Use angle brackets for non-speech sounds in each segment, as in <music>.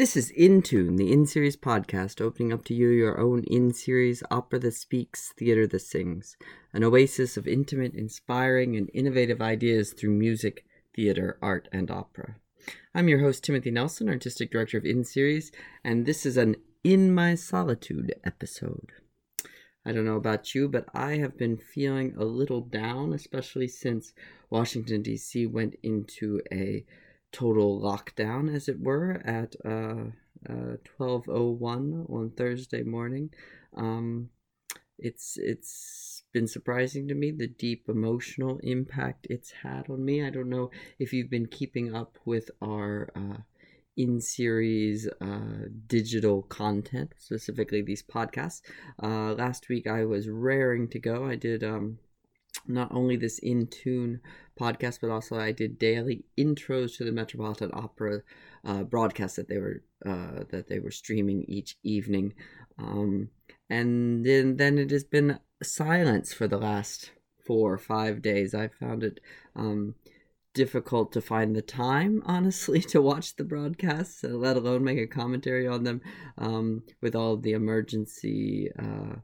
This is Intune, the in series podcast, opening up to you your own in series opera that speaks, theater that sings, an oasis of intimate, inspiring, and innovative ideas through music, theater, art, and opera. I'm your host, Timothy Nelson, Artistic Director of In Series, and this is an In My Solitude episode. I don't know about you, but I have been feeling a little down, especially since Washington, D.C. went into a total lockdown, as it were, at uh, uh, 12:01 on Thursday morning. Um, it's it's been surprising to me the deep emotional impact it's had on me. I don't know if you've been keeping up with our uh, in series uh, digital content, specifically these podcasts. Uh, last week I was raring to go. I did um, not only this in tune podcast, but also I did daily intros to the Metropolitan Opera uh, broadcast that they were uh, that they were streaming each evening, um, and then then it has been silence for the last four or five days. I found it um, difficult to find the time, <laughs> honestly, to watch the broadcasts, let alone make a commentary on them um, with all the emergency. Uh,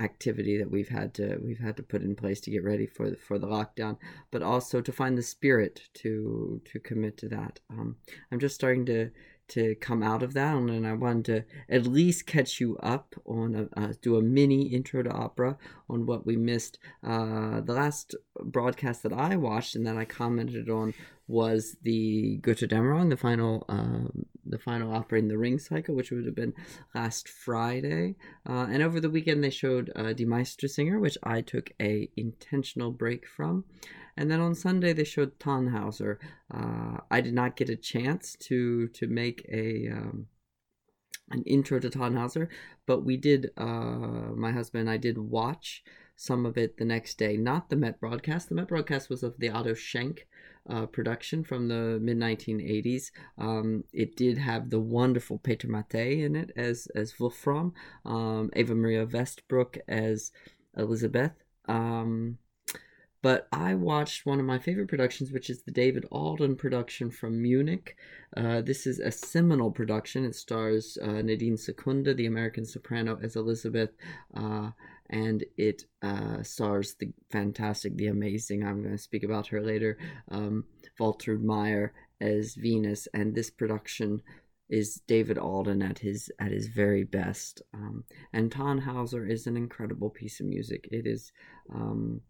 activity that we've had to we've had to put in place to get ready for the, for the lockdown, but also to find the spirit to to commit to that. Um, I'm just starting to to come out of that, and I wanted to at least catch you up on a, uh, do a mini intro to opera on what we missed. Uh, the last broadcast that I watched and that I commented on was the Götterdämmerung, the final um, the final opera in the Ring cycle, which would have been last Friday. Uh, and over the weekend they showed uh, Die Meistersinger, which I took a intentional break from. And then on Sunday they showed Tannhäuser. Uh, I did not get a chance to to make a um, an intro to Tannhäuser, but we did. Uh, my husband and I did watch some of it the next day. Not the Met broadcast. The Met broadcast was of the Otto Schenk uh, production from the mid 1980s. Um, it did have the wonderful Peter Mattei in it as as Wolfram, um, Eva Maria Westbroek as Elizabeth. Um, but I watched one of my favorite productions, which is the David Alden production from Munich. Uh, this is a seminal production. It stars uh, Nadine Secunde, the American soprano, as Elizabeth, uh, and it uh, stars the fantastic, the amazing, I'm going to speak about her later, um, Waltraud Meier as Venus. And this production is David Alden at his at his very best. Um, and Tannhäuser is an incredible piece of music. It is um,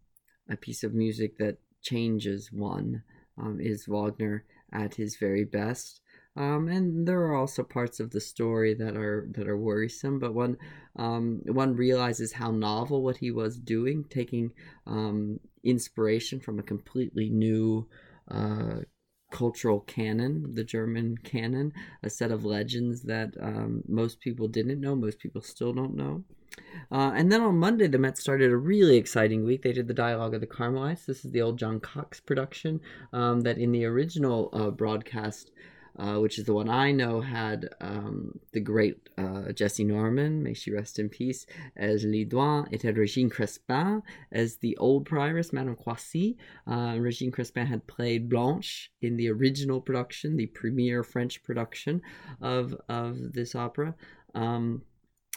a piece of music that changes one. Um, is Wagner at his very best. Um, and there are also parts of the story that are that are worrisome. But one um, one realizes how novel what he was doing, taking um, inspiration from a completely new uh, cultural canon, the German canon, a set of legends that um, most people didn't know, most people still don't know. Uh, and then on Monday, the Met started a really exciting week. They did the Dialogue of the Carmelites. This is the old John Cox production um, that in the original uh, broadcast uh, which is the one I know, had um, the great uh, Jessye Norman, may she rest in peace, as Lidoine. It had Regine Crespin as the old prioress, Madame Croissy. Uh, Regine Crespin had played Blanche in the original production, the premiere French production of, of this opera. Um,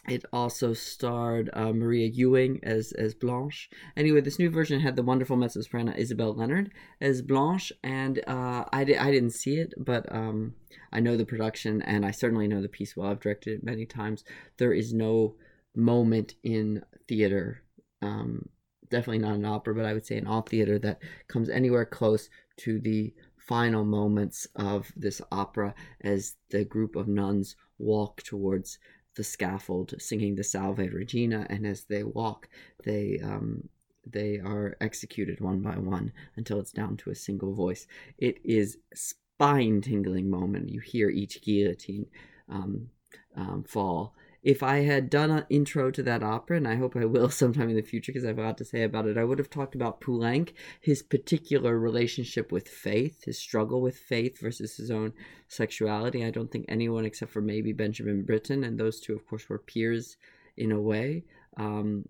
it also starred uh, Maria Ewing as as Blanche. Anyway, this new version had the wonderful mezzo soprano Isabel Leonard as Blanche, and uh, I, di- I didn't see it, but um, I know the production, and I certainly know the piece well. I've directed it many times. There is no moment in theater, um, definitely not an opera, but I would say in all theater that comes anywhere close to the final moments of this opera as the group of nuns walk towards the scaffold singing the Salve Regina, and as they walk, they um, they are executed one by one until it's down to a single voice. It is spine tingling moment. You hear each guillotine um, um, fall, if I had done an intro to that opera, and I hope I will <laughs> sometime in the future because I have a lot to say about it, I would have talked about Poulenc, his particular relationship with faith, his struggle with faith versus his own sexuality. I don't think anyone except for maybe Benjamin Britten, and those two, of course, were peers in a way, um,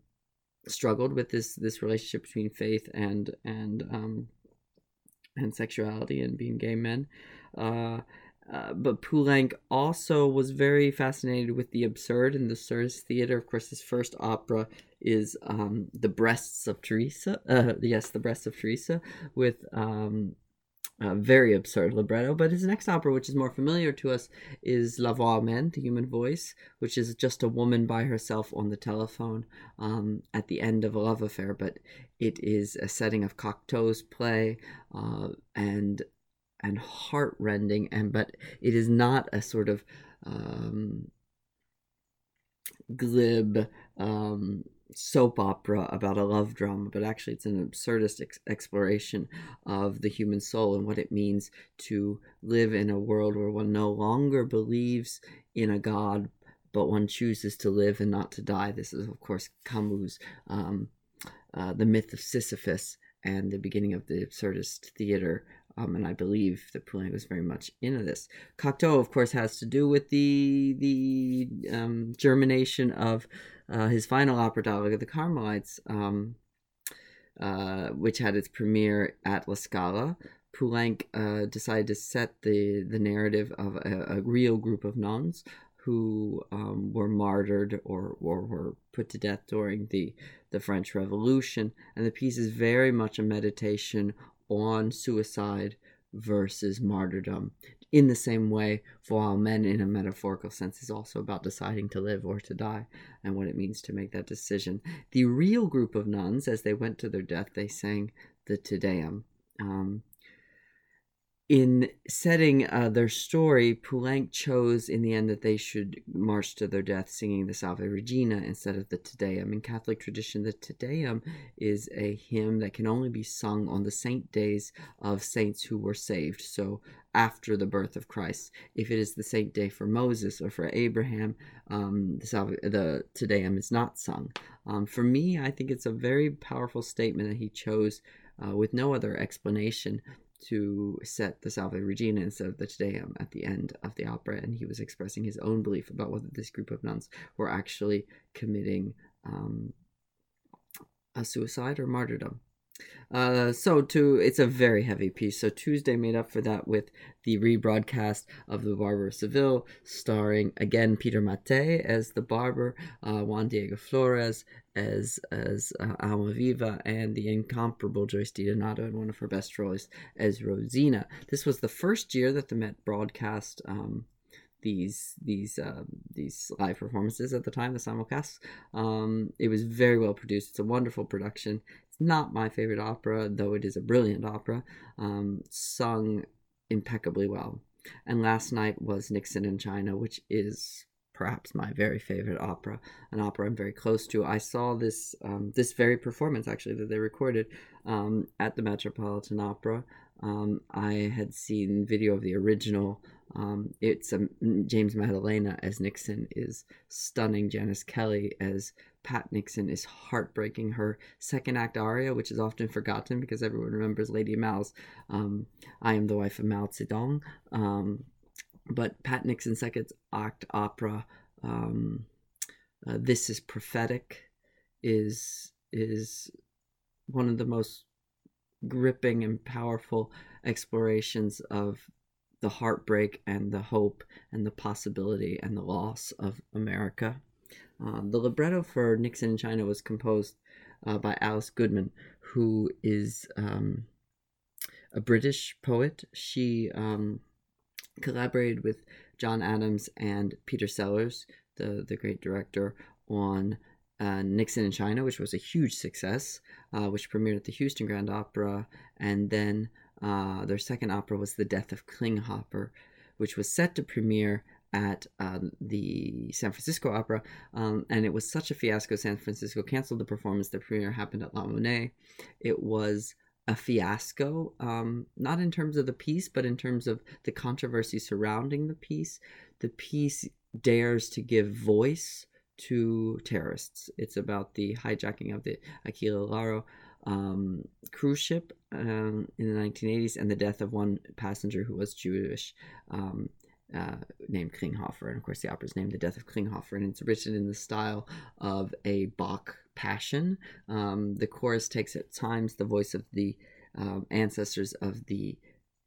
struggled with this this relationship between faith and and um, and sexuality and being gay men. Uh, uh, but Poulenc also was very fascinated with the absurd and the absurdist theater. Of course, his first opera is um, The Breasts of Teresa. Uh, yes, The Breasts of Teresa, with um, a very absurd libretto. But his next opera, which is more familiar to us, is La Voix Humaine, The Human Voice, which is just a woman by herself on the telephone um, at the end of a love affair. But it is a setting of Cocteau's play uh, and and heartrending and but it is not a sort of um, glib um, soap opera about a love drama, but actually it's an absurdist ex- exploration of the human soul and what it means to live in a world where one no longer believes in a god, but one chooses to live and not to die. This is, of course, Camus' um, uh, The Myth of Sisyphus and the beginning of the absurdist theater um, and I believe that Poulenc was very much into this. Cocteau, of course, has to do with the the um, germination of uh, his final opera dialogue of the Carmelites, um, uh, which had its premiere at La Scala. Poulenc uh, decided to set the, the narrative of a, a real group of nuns who um, were martyred or, or were put to death during the, the French Revolution. And the piece is very much a meditation on suicide versus martyrdom. In the same way, Voix humaine in a metaphorical sense, is also about deciding to live or to die and what it means to make that decision. The real group of nuns, as they went to their death, they sang the Te Deum. Um, in setting uh, their story, Poulenc chose in the end that they should march to their death singing the Salve Regina instead of the Te Deum. In Catholic tradition, the Te Deum is a hymn that can only be sung on the saint days of saints who were saved. So after the birth of Christ. If it is the saint day for Moses or for Abraham, um, the, Salve, the Te Deum is not sung. Um, for me, I think it's a very powerful statement that he chose uh, with no other explanation to set the Salve Regina instead of the Te Deum at the end of the opera, and he was expressing his own belief about whether this group of nuns were actually committing um, a suicide or martyrdom. Uh, so to it's a very heavy piece. So Tuesday made up for that with the rebroadcast of The Barber of Seville, starring again Peter Mattei as the barber, uh, Juan Diego Flórez as as uh, and the incomparable Joyce DiDonato in one of her best roles as Rosina. This was the first year that the Met broadcast. Um, these these uh, these live performances at the time, the simulcasts. Um, it was very well produced. It's a wonderful production. Not my favorite opera, though it is a brilliant opera, um, sung impeccably well. And last night was Nixon in China, which is perhaps my very favorite opera, an opera I'm very close to. I saw this um, this very performance actually that they recorded um, at the Metropolitan Opera. Um, I had seen video of the original. Um, it's um, James Maddalena as Nixon is stunning. Janis Kelly as Pat Nixon is heartbreaking. Her second act aria, which is often forgotten because everyone remembers Lady Mao's um, I Am the Wife of Mao Zedong. Um, but Pat Nixon's second act opera, um, uh, This is Prophetic, is is one of the most gripping and powerful explorations of the heartbreak and the hope and the possibility and the loss of America. Um, the libretto for Nixon in China was composed uh, by Alice Goodman, who is um, a British poet. She um, collaborated with John Adams and Peter Sellars, the, the great director, on uh, Nixon in China, which was a huge success, uh, which premiered at the Houston Grand Opera. And then uh, their second opera was The Death of Klinghoffer, which was set to premiere at um, the San Francisco Opera, um, and it was such a fiasco. San Francisco canceled the performance. The premiere happened at La Monnaie. It was a fiasco, um, not in terms of the piece, but in terms of the controversy surrounding the piece. The piece dares to give voice to terrorists. It's about the hijacking of the Achille Lauro um, cruise ship um, in the 1980s and the death of one passenger who was Jewish. Um, uh, named Klinghoffer, and of course the opera is named "The Death of Klinghoffer," and it's written in the style of a Bach passion. Um, the chorus takes at times the voice of the um, ancestors of the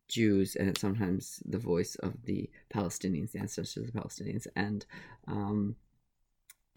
Jews, and sometimes the voice of the Palestinians, the ancestors of the Palestinians. And um,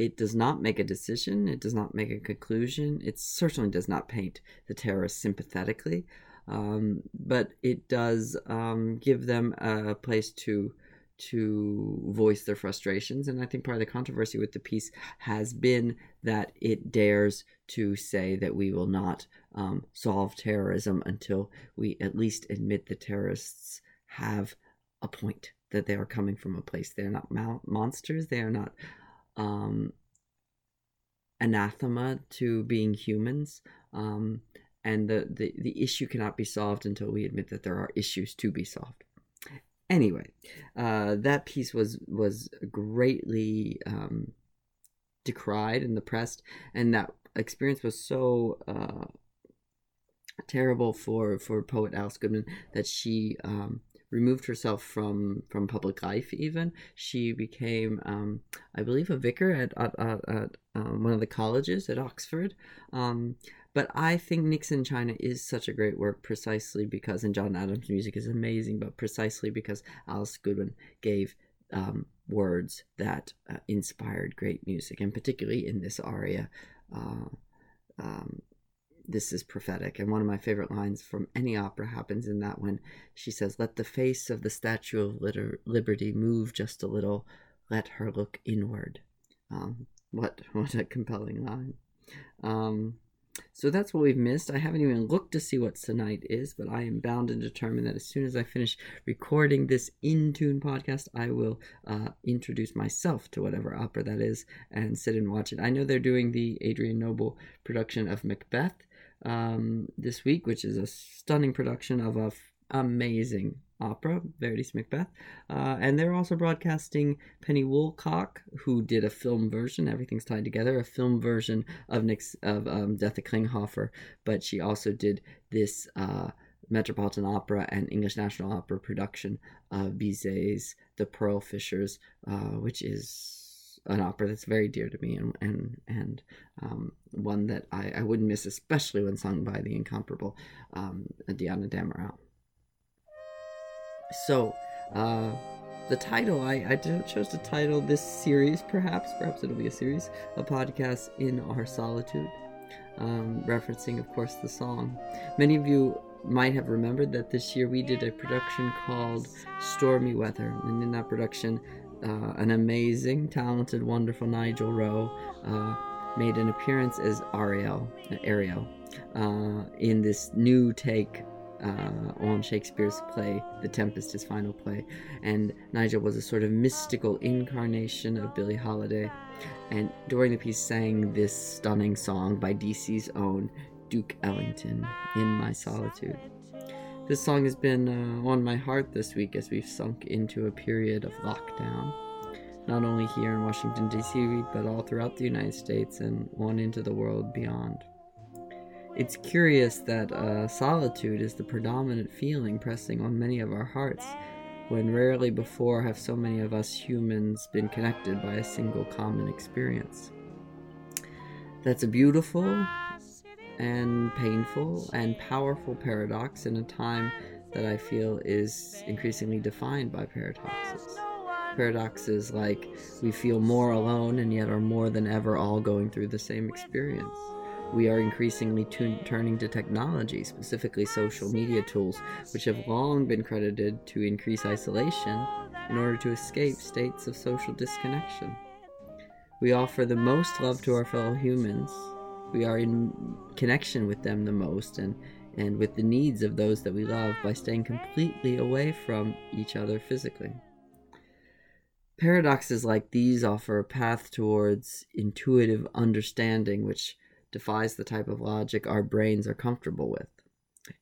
it does not make a decision, it does not make a conclusion, it certainly does not paint the terrorists sympathetically, um, but it does um, give them a place to to voice their frustrations. And I think part of the controversy with the piece has been that it dares to say that we will not um, solve terrorism until we at least admit the terrorists have a point, that they are coming from a place. They're not mo- monsters, they are not um, anathema to being humans. Um, and the, the, the issue cannot be solved until we admit that there are issues to be solved. Anyway, uh, that piece was was greatly um, decried in the press, and that experience was so uh, terrible for for poet Alice Goodman that she um, removed herself from from public life. Even she became, um, I believe, a vicar at at, at, at um, one of the colleges at Oxford. Um, but I think Nixon China is such a great work precisely because, and John Adams' music is amazing, but precisely because Alice Goodman gave um, words that uh, inspired great music, and particularly in this aria. Uh, um, this is prophetic. And one of my favorite lines from any opera happens in that when she says, Let the face of the Statue of Liter- Liberty move just a little, let her look inward. Um, what, <laughs> what a compelling line. Um, so that's what we've missed. I haven't even looked to see what tonight is, but I am bound and determined that as soon as I finish recording this in tune podcast, I will uh, introduce myself to whatever opera that is and sit and watch it. I know they're doing the Adrian Noble production of Macbeth um, this week, which is a stunning production of a f- amazing opera, Verdi's Macbeth. Uh, and they're also broadcasting Penny Woolcock, who did a film version, everything's tied together, a film version of Nick's, of um, Death of Klinghoffer, but she also did this uh, Metropolitan Opera and English National Opera production of Bizet's The Pearl Fishers, uh, which is an opera that's very dear to me and and and um, one that I, I wouldn't miss, especially when sung by the incomparable um, Diana Damrau. So, uh, the title, I, I chose to title this series, perhaps, perhaps it'll be a series, a podcast in our solitude, um, referencing, of course, the song. Many of you might have remembered that this year we did a production called Stormy Weather, and in that production, uh, an amazing, talented, wonderful Nigel Rowe uh, made an appearance as Ariel, Ariel, uh, in this new take uh, on Shakespeare's play, The Tempest, his final play. And Nigel was a sort of mystical incarnation of Billie Holiday. And during the piece, sang this stunning song by DC's own Duke Ellington, In My Solitude. This song has been uh, on my heart this week as we've sunk into a period of lockdown, not only here in Washington, D.C., but all throughout the United States and on into the world beyond. It's curious that uh, solitude is the predominant feeling pressing on many of our hearts, when rarely before have so many of us humans been connected by a single common experience. That's a beautiful and painful and powerful paradox in a time that I feel is increasingly defined by paradoxes. Paradoxes like we feel more alone and yet are more than ever all going through the same experience we are increasingly turning to technology, specifically social media tools, which have long been credited to increase isolation in order to escape states of social disconnection. We offer the most love to our fellow humans. We are in connection with them the most and, and with the needs of those that we love by staying completely away from each other physically. Paradoxes like these offer a path towards intuitive understanding, which defies the type of logic our brains are comfortable with.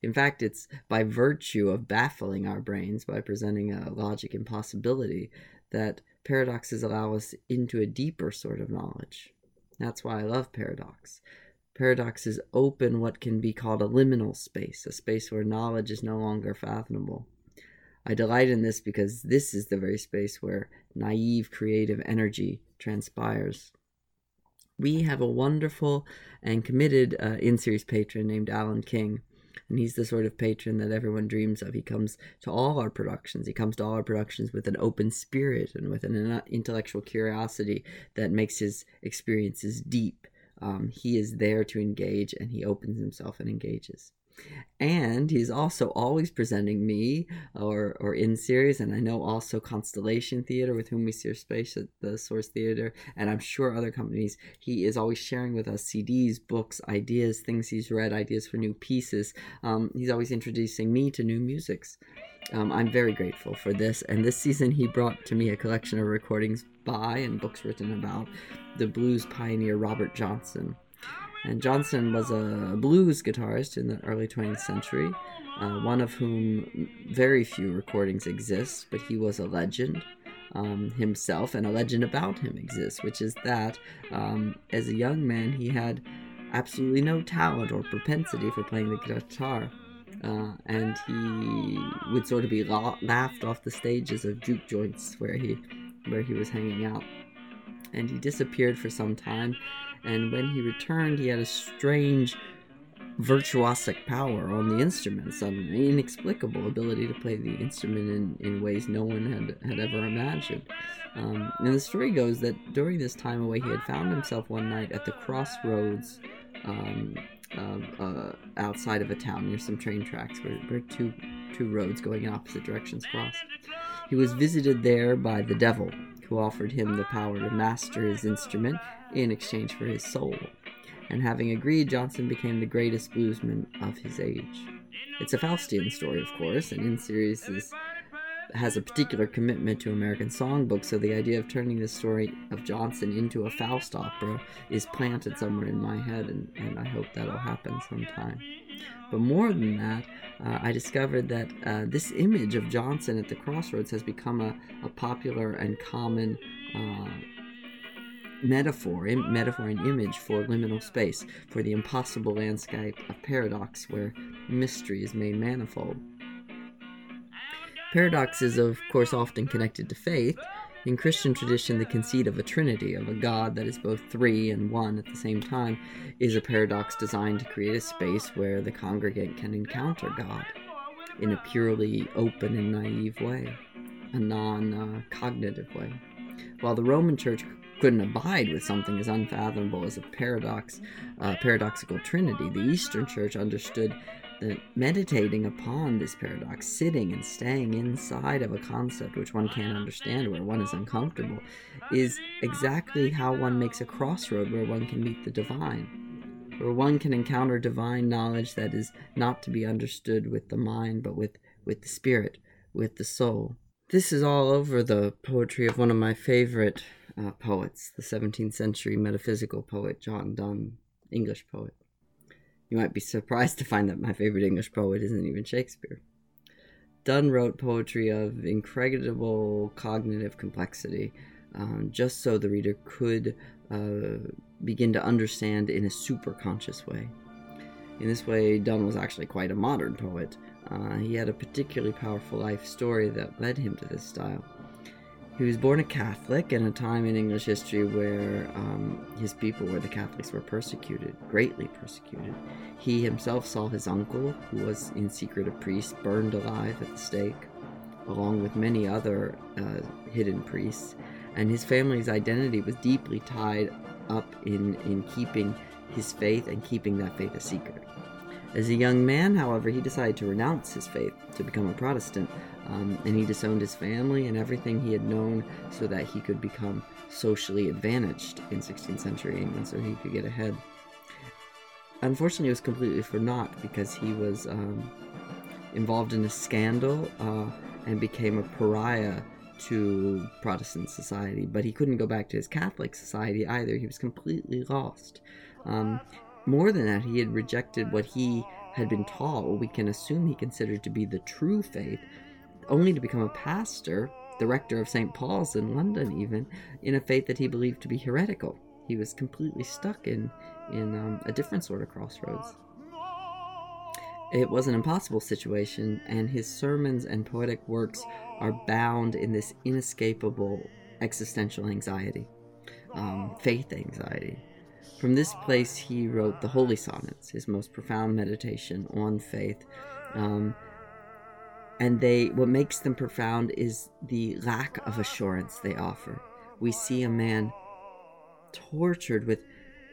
In fact, it's by virtue of baffling our brains by presenting a logic impossibility that paradoxes allow us into a deeper sort of knowledge. That's why I love paradox. Paradoxes open what can be called a liminal space, a space where knowledge is no longer fathomable. I delight in this because this is the very space where naive creative energy transpires we have a wonderful and committed uh, in series patron named Alan King, And he's the sort of patron that everyone dreams of. He comes to all our productions. He comes to all our productions with an open spirit and with an intellectual curiosity that makes his experiences deep. Um, he is there to engage and he opens himself and engages and he's also always presenting me or or in series and i know also constellation theater with whom we share space at the source theater and i'm sure other companies. He is always sharing with us cds books ideas things he's read ideas for new pieces. Um, he's always introducing me to new musics. Um, i'm very grateful for this and this season he brought to me a collection of recordings by and books written about the blues pioneer robert johnson and Johnson was a blues guitarist in the early 20th century, uh, one of whom very few recordings exist, but he was a legend um, himself, and a legend about him exists, which is that um, as a young man he had absolutely no talent or propensity for playing the guitar. Uh, and he would sort of be la- laughed off the stages of juke joints where he where he was hanging out and he disappeared for some time and when he returned, he had a strange virtuosic power on the instruments, an inexplicable ability to play the instrument in, in ways no one had, had ever imagined. Um, and the story goes that during this time away, he had found himself one night at the crossroads um, uh, outside of a town near some train tracks where, where two, two roads going in opposite directions cross. He was visited there by the devil, who offered him the power to master his instrument in exchange for his soul. And having agreed, Johnson became the greatest bluesman of his age. It's a Faustian story, of course, and in series is, has a particular commitment to American songbook, so the idea of turning the story of Johnson into a Faust opera is planted somewhere in my head, and, and I hope that'll happen sometime. But more than that, uh, I discovered that uh, this image of Johnson at the crossroads has become a, a popular and common uh, metaphor, Im- metaphor and image for liminal space, for the impossible landscape of paradox where mystery is made manifold. Paradox is, of course, often connected to faith, in Christian tradition, the conceit of a trinity, of a God that is both three and one at the same time, is a paradox designed to create a space where the congregant can encounter God in a purely open and naive way, a non uh, cognitive way. While the Roman Church couldn't abide with something as unfathomable as a paradox, uh, paradoxical trinity, the Eastern Church understood that meditating upon this paradox, sitting and staying inside of a concept which one can't understand, where one is uncomfortable, is exactly how one makes a crossroad where one can meet the divine, where one can encounter divine knowledge that is not to be understood with the mind, but with, with the spirit, with the soul. This is all over the poetry of one of my favorite uh, poets, the 17th century metaphysical poet John Donne, English poet. You might be surprised to find that my favorite English poet isn't even Shakespeare. Donne wrote poetry of incredible cognitive complexity, um, just so the reader could uh, begin to understand in a superconscious way. In this way, Donne was actually quite a modern poet. Uh, he had a particularly powerful life story that led him to this style. He was born a Catholic in a time in English history where um, his people, where the Catholics were persecuted, greatly persecuted. He himself saw his uncle, who was in secret a priest, burned alive at the stake, along with many other uh, hidden priests. And his family's identity was deeply tied up in, in keeping his faith and keeping that faith a secret. As a young man, however, he decided to renounce his faith to become a Protestant, um, and he disowned his family and everything he had known so that he could become socially advantaged in 16th century England so he could get ahead. Unfortunately, it was completely for naught because he was um, involved in a scandal uh, and became a pariah to Protestant society, but he couldn't go back to his Catholic society either. He was completely lost. Um, more than that, he had rejected what he had been taught, what we can assume he considered to be the true faith, only to become a pastor, the rector of St. Paul's in London, even, in a faith that he believed to be heretical. He was completely stuck in, in um, a different sort of crossroads. It was an impossible situation, and his sermons and poetic works are bound in this inescapable existential anxiety, um, faith anxiety. From this place, he wrote the Holy Sonnets, his most profound meditation on faith. Um, and they, what makes them profound is the lack of assurance they offer. We see a man tortured with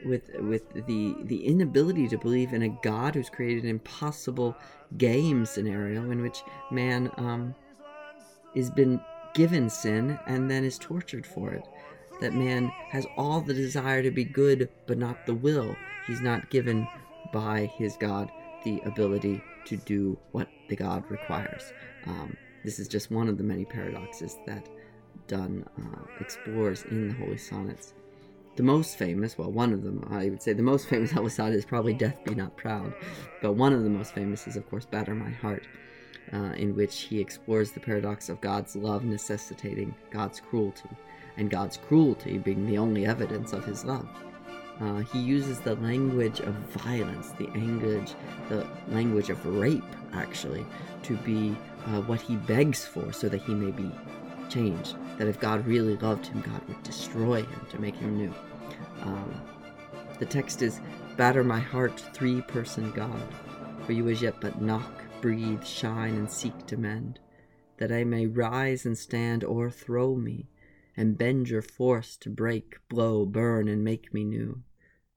with with the the inability to believe in a God who's created an impossible game scenario in which man um, is been given sin and then is tortured for it. That man has all the desire to be good, but not the will. He's not given by his God the ability to do what the God requires. Um, this is just one of the many paradoxes that Donne uh, explores in the Holy Sonnets. The most famous, well, one of them, I would say the most <laughs> famous Elisade is probably Death Be Not Proud, but one of the most famous is, of course, Batter My Heart, uh, in which he explores the paradox of God's love necessitating God's cruelty, and God's cruelty being the only evidence of his love. Uh, he uses the language of violence, the language, the language of rape, actually, to be uh, what he begs for, so that he may be changed. That if God really loved him, God would destroy him to make him new. Um, the text is Batter my heart, three person God, for you as yet but knock, breathe, shine, and seek to mend, that I may rise and stand, o'erthrow me, and bend your force to break, blow, burn, and make me new.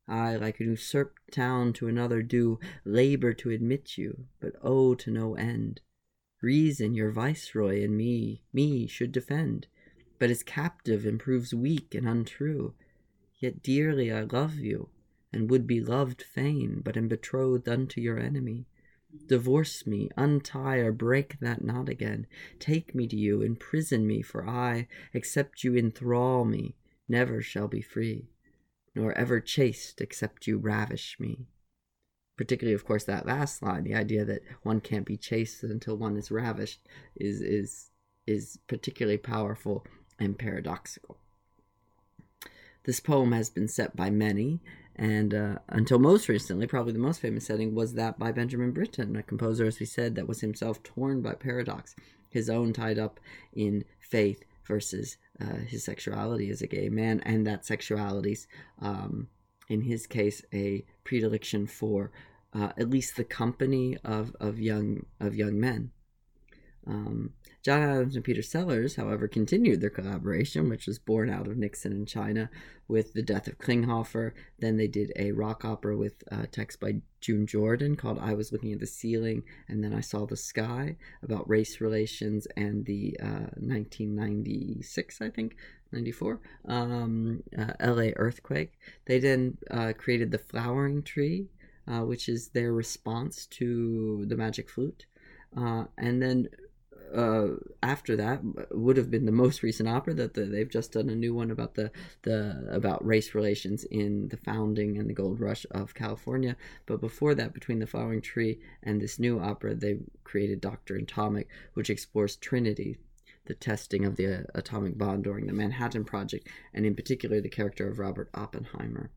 I, like an usurped town to another, do labor to admit you, but oh, to no end. Reason, your viceroy, and me, me should defend, but as captive and proves weak and untrue. Yet dearly I love you, and would be loved fain, but am betrothed unto your enemy. Divorce me, untie or break that knot again. Take me to you, imprison me, for I, except you enthrall me, never shall be free, nor ever chaste except you ravish me. Particularly, of course, that last line, the idea that one can't be chaste until one is ravished, is is is particularly powerful and paradoxical. This poem has been set by many, and uh, until most recently, probably the most famous setting was that by Benjamin Britten, a composer, as we said, that was himself torn by paradox, his own tied up in faith versus uh, his sexuality as a gay man, and that sexuality's, um, in his case, a predilection for uh, at least the company of, of young of young men. Um, John Adams and Peter Sellars, however, continued their collaboration, which was born out of Nixon and China with The Death of Klinghoffer. Then they did a rock opera with uh, text by June Jordan called I Was Looking at the Ceiling and Then I Saw the Sky about race relations and the uh, 1996, I think, 94, um, uh, LA earthquake. They then uh, created The Flowering Tree, uh, which is their response to the magic flute. Uh, and then uh, after that would have been the most recent opera that the, they've just done a new one about the the about race relations in the founding and the gold rush of California. But before that, between the flowering tree and this new opera, they created Doctor Atomic, which explores Trinity, the testing of the uh, atomic bomb during the Manhattan Project, and in particular the character of Robert Oppenheimer.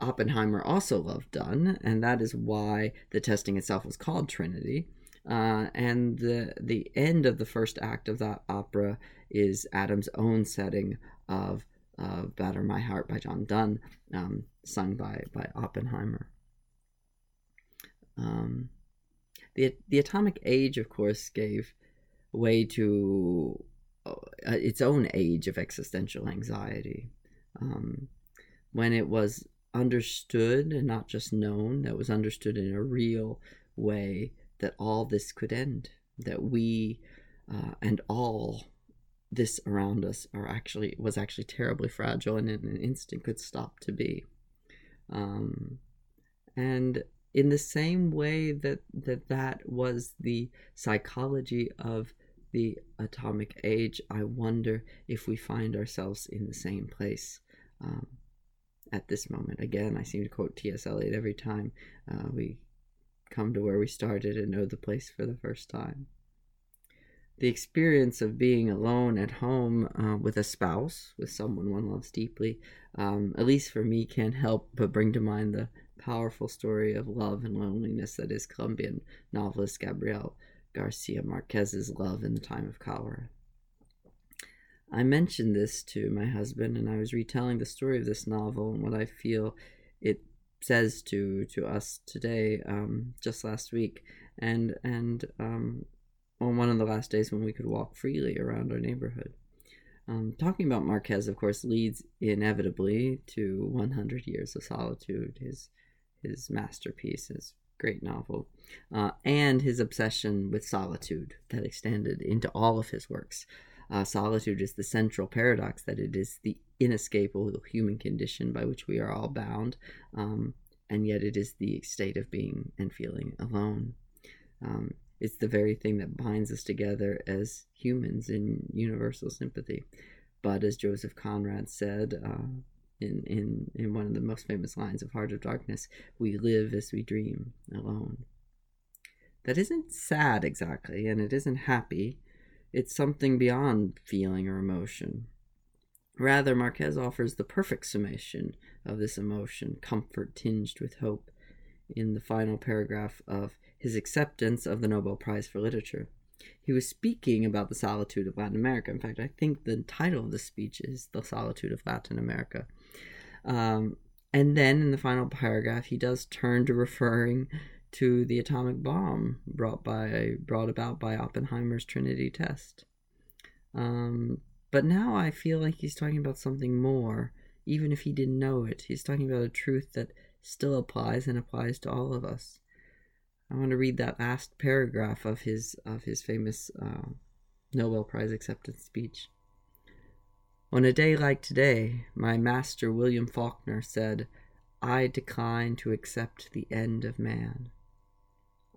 Oppenheimer also loved Donne, and that is why the testing itself was called Trinity. Uh, and the the end of the first act of that opera is Adams' own setting of uh, "Batter My Heart" by John Donne, um, sung by by Oppenheimer. Um, the the Atomic Age, of course, gave way to uh, its own age of existential anxiety. Um, when it was understood and not just known, that was understood in a real way that all this could end, that we uh, and all this around us are actually was actually terribly fragile and in an instant could stop to be. Um, and in the same way that, that that was the psychology of the atomic age, I wonder if we find ourselves in the same place. Um, at this moment. Again, I seem to quote T.S. Eliot every time uh, we come to where we started and know the place for the first time. The experience of being alone at home uh, with a spouse, with someone one loves deeply, um, at least for me, can't help but bring to mind the powerful story of love and loneliness that is Colombian novelist Gabriel Garcia Marquez's Love in the Time of Cholera. I mentioned this to my husband, and I was retelling the story of this novel and what I feel it says to to us today, um, just last week, and and um, on one of the last days when we could walk freely around our neighborhood. Um, talking about Marquez, of course, leads inevitably to 100 Years of Solitude, his his masterpiece, his great novel, uh, and his obsession with solitude that extended into all of his works. Uh, solitude is the central paradox that it is the inescapable human condition by which we are all bound, um, and yet it is the state of being and feeling alone. Um, it's the very thing that binds us together as humans in universal sympathy. But as Joseph Conrad said uh, in, in, in one of the most famous lines of Heart of Darkness, we live as we dream alone. That isn't sad exactly, and it isn't happy, it's something beyond feeling or emotion. Rather, Marquez offers the perfect summation of this emotion, comfort tinged with hope, in the final paragraph of his acceptance of the Nobel Prize for Literature. He was speaking about the solitude of Latin America. In fact, I think the title of the speech is The Solitude of Latin America. Um, and then in the final paragraph, he does turn to referring to the atomic bomb brought by brought about by Oppenheimer's Trinity test. Um, but now I feel like he's talking about something more, even if he didn't know it. He's talking about a truth that still applies and applies to all of us. I want to read that last paragraph of his of his famous uh, Nobel Prize acceptance speech. On a day like today, my master William Faulkner said, "I decline to accept the end of man."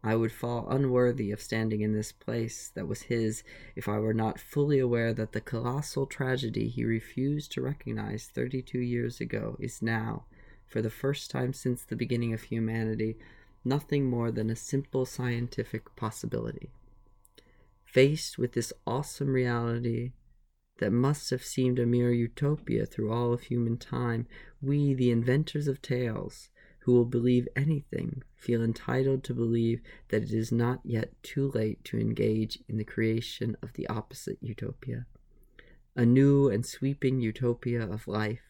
I would fall unworthy of standing in this place that was his if I were not fully aware that the colossal tragedy he refused to recognize 32 years ago is now, for the first time since the beginning of humanity, nothing more than a simple scientific possibility. Faced with this awesome reality that must have seemed a mere utopia through all of human time, we, the inventors of tales, who will believe anything feel entitled to believe that it is not yet too late to engage in the creation of the opposite utopia. A new and sweeping utopia of life,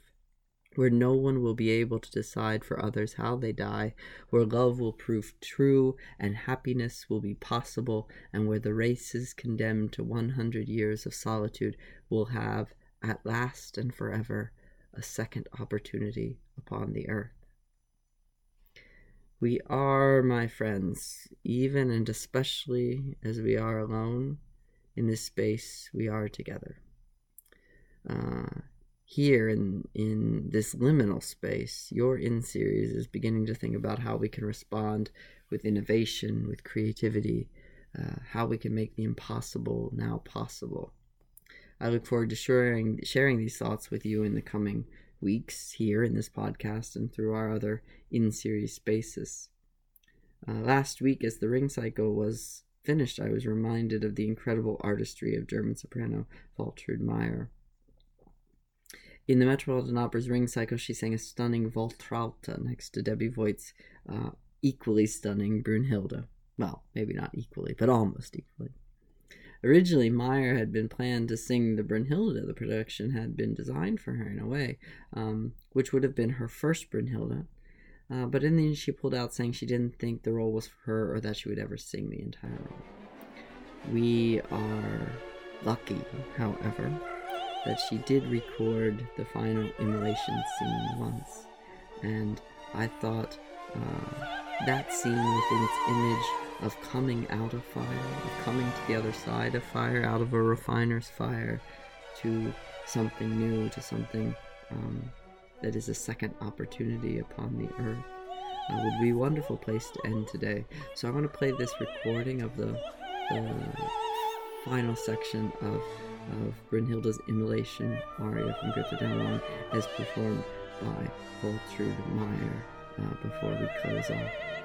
where no one will be able to decide for others how they die, where love will prove true and happiness will be possible, and where the races condemned to 100 years of solitude will have, at last and forever, a second opportunity upon the earth. We are, my friends, even and especially as we are alone in this space, we are together. Uh, here in in this liminal space, your in series is beginning to think about how we can respond with innovation, with creativity, uh, how we can make the impossible now possible. I look forward to sharing sharing these thoughts with you in the coming weeks here in this podcast and through our other in series spaces. Uh, last week, as the ring cycle was finished, I was reminded of the incredible artistry of German soprano Waltraud Meier. In the Metropolitan Opera's Ring Cycle, she sang a stunning Waltraute next to Debbie Voigt's uh, equally stunning Brünnhilde. Well, maybe not equally, but almost equally. Originally, Meier had been planned to sing the Brünnhilde. The production had been designed for her in a way, um, which would have been her first Brünnhilde. Uh, but in the end, she pulled out saying she didn't think the role was for her or that she would ever sing the entire role. We are lucky, however, that she did record the final immolation scene once. And I thought uh, that scene within its image of coming out of fire, of coming to the other side of fire, out of a refiner's fire, to something new, to something um, that is a second opportunity upon the earth, uh, would be a wonderful place to end today. So I want to play this recording of the, the final section of, of Brünnhilde's Immolation aria from Down as performed by Waltraud Meier uh, before we close off.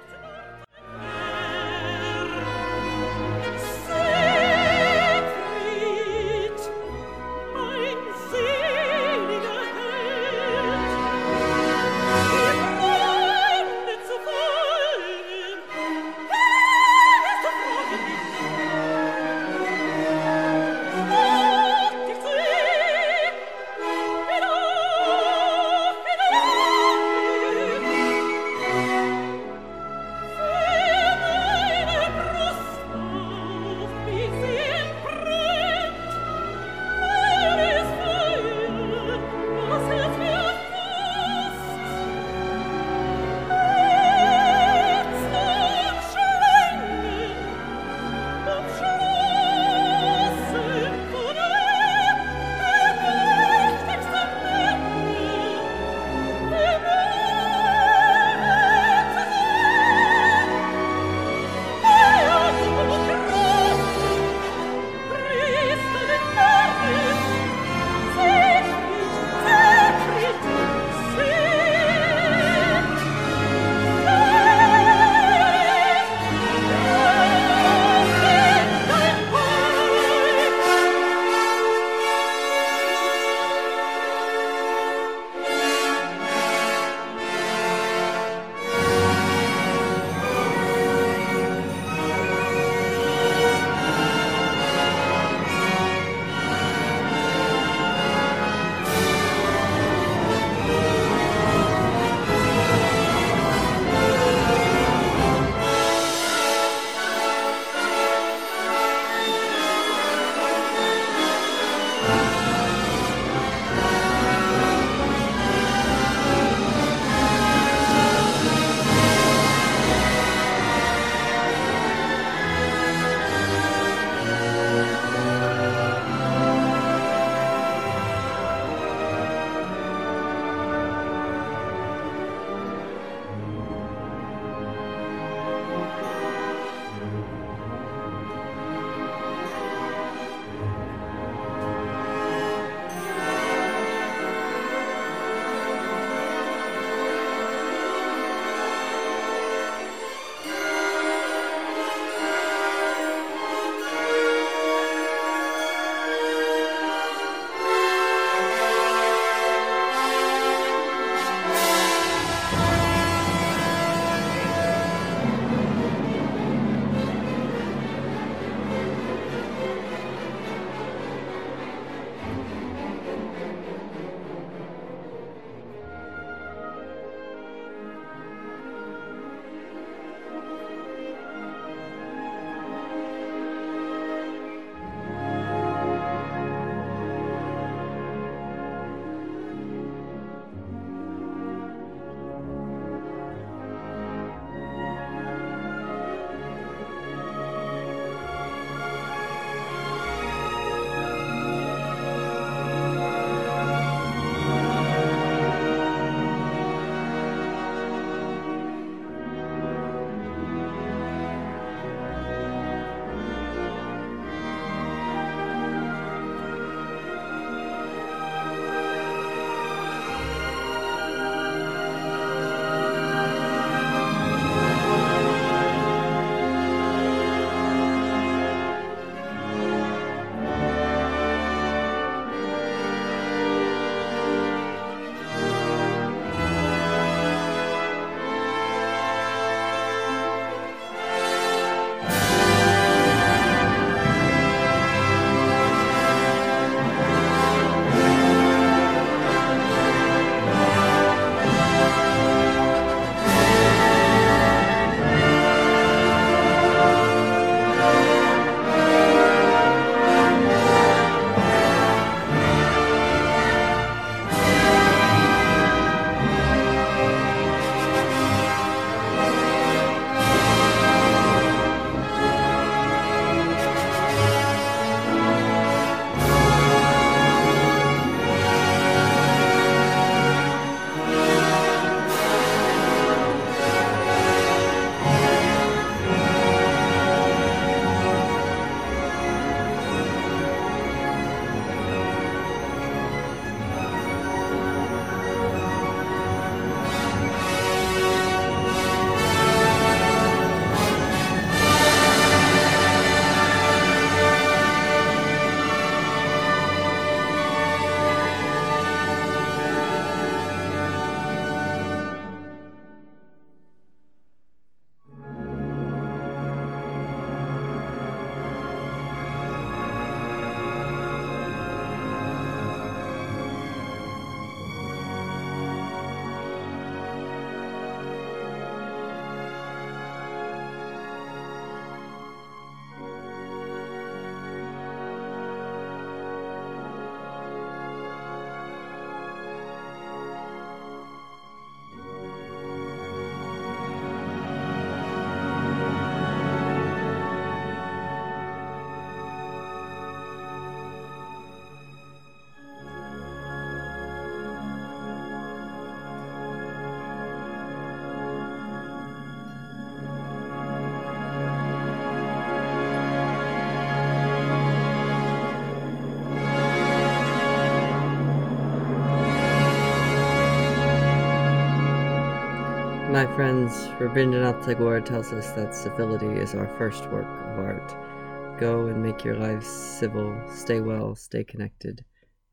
Friends, Rabindranath Tagore tells us that civility is our first work of art. Go and make your lives civil, stay well, stay connected,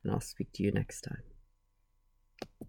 and I'll speak to you next time.